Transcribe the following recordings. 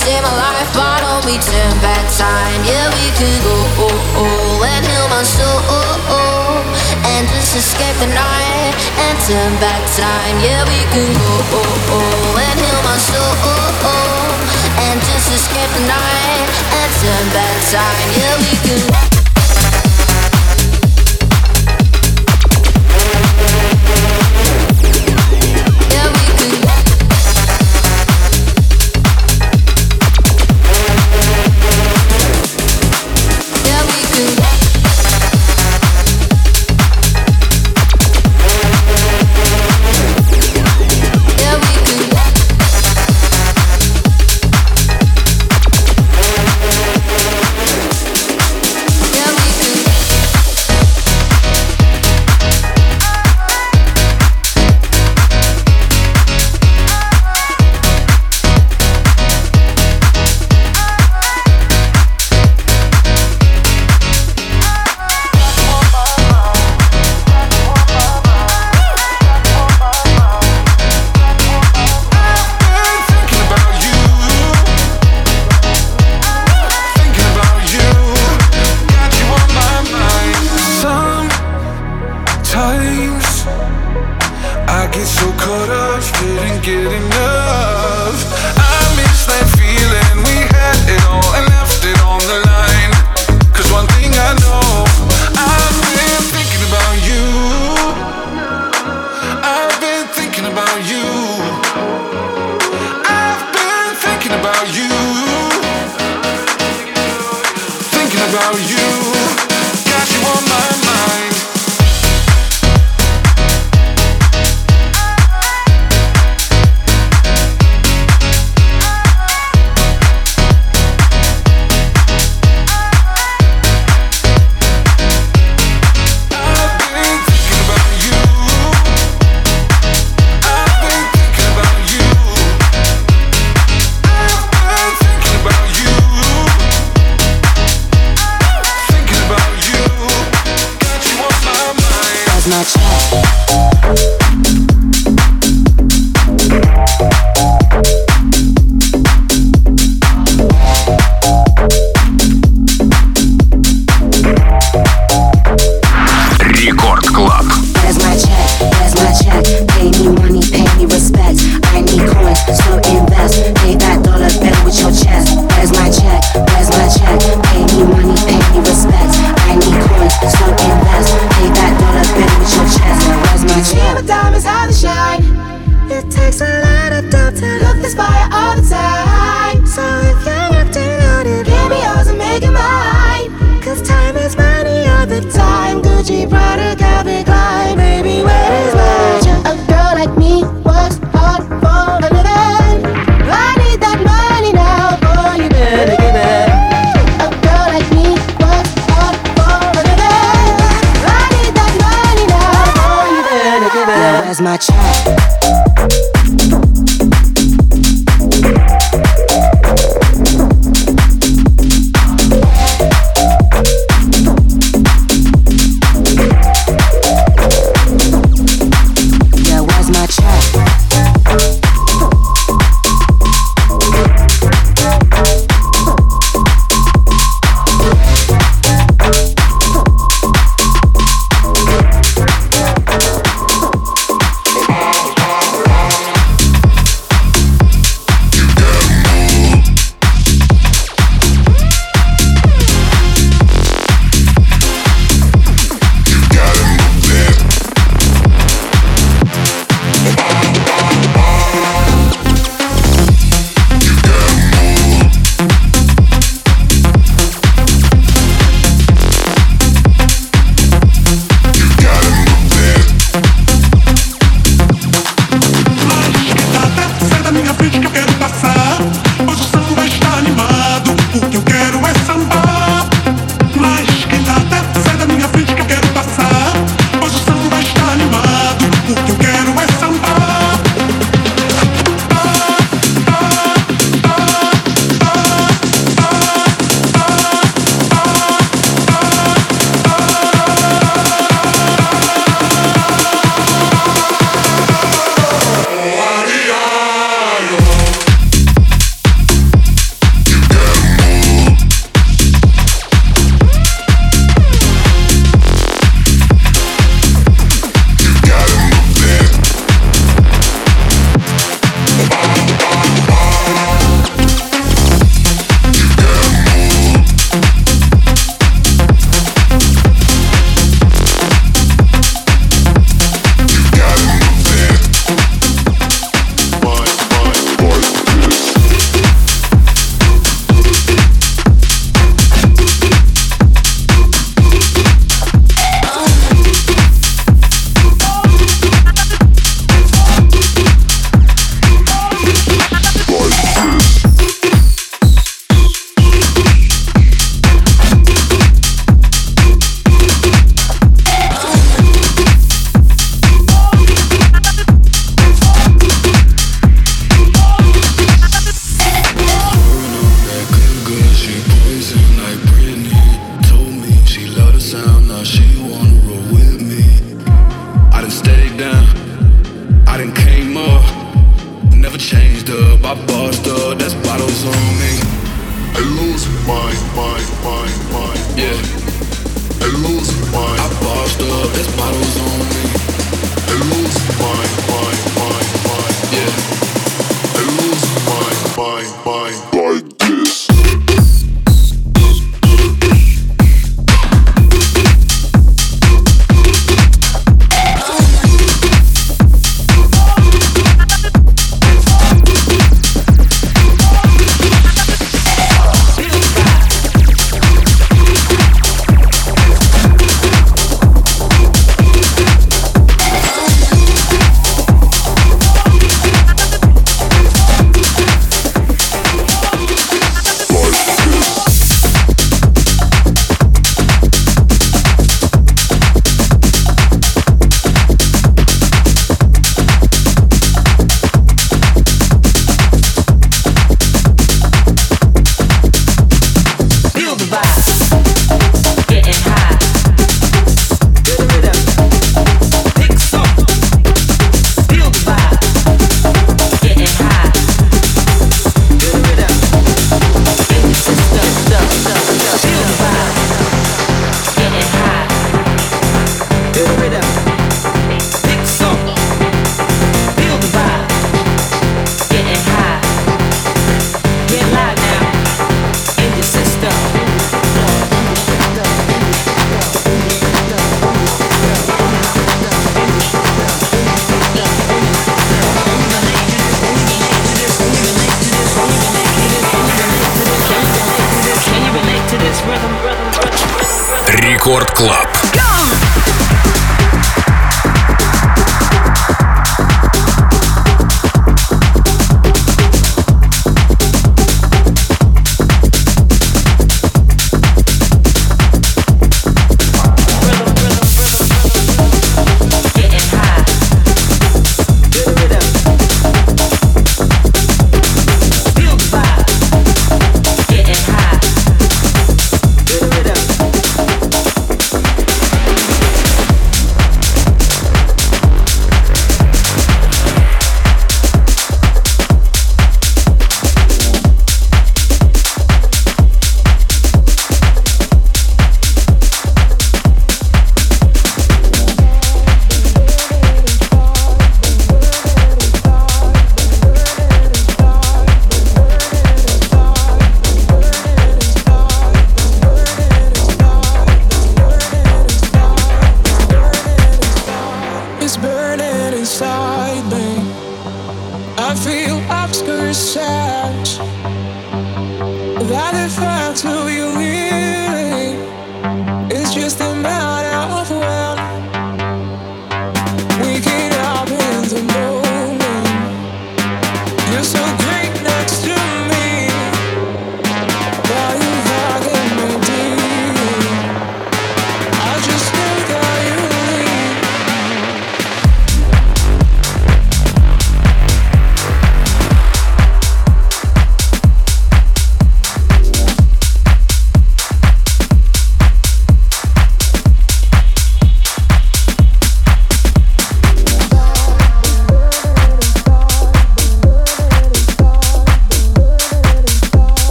Club. turn back time. Yeah, we can go oh, oh, and just escape the night and turn back time. Yeah, we can go oh, oh, and heal my soul oh, oh, and just escape the night and turn back time. Yeah, we can. inspire all the time. So if you're acting on it, give me yours and make it mine. Cause time is money all the time. Gucci Prada.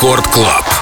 We are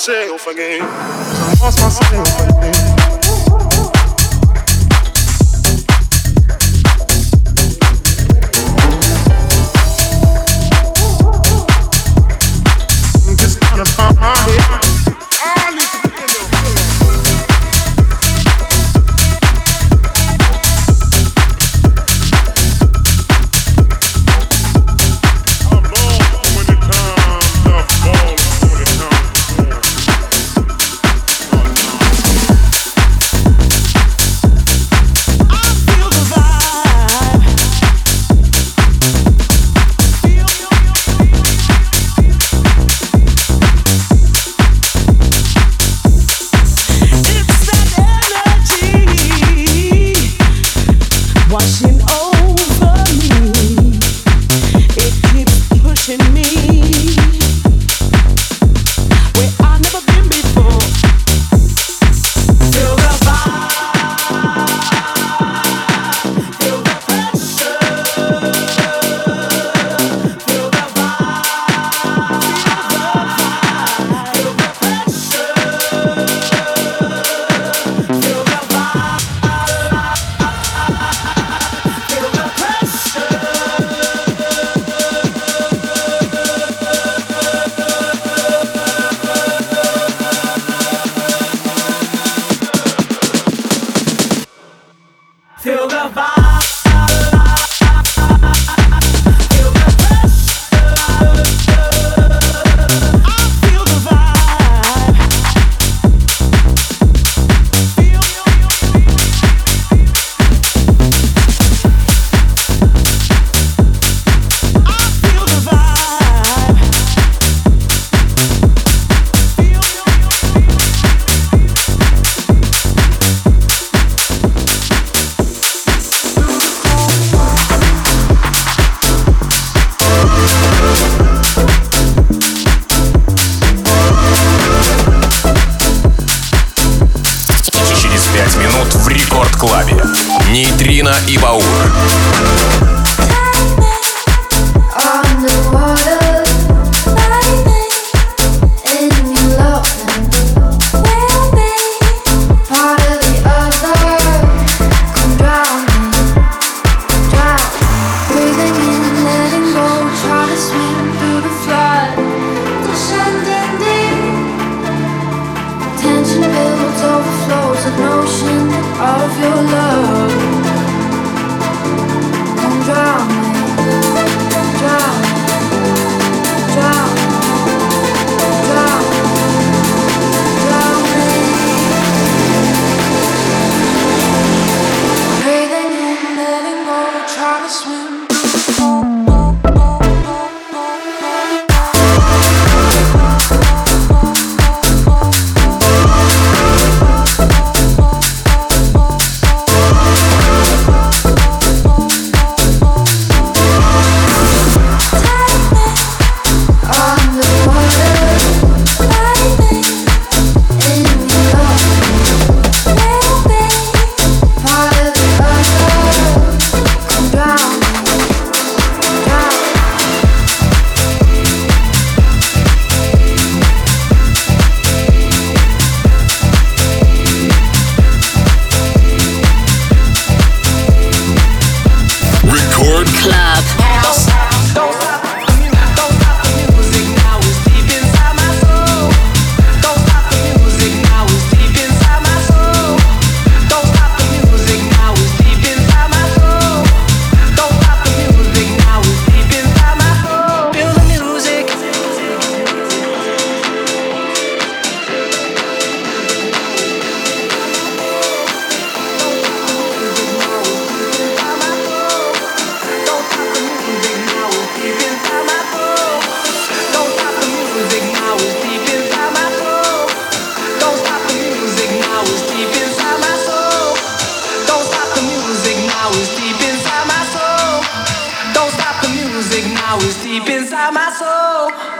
myself again. I lost myself again. motion of your love. music now is deep inside my soul.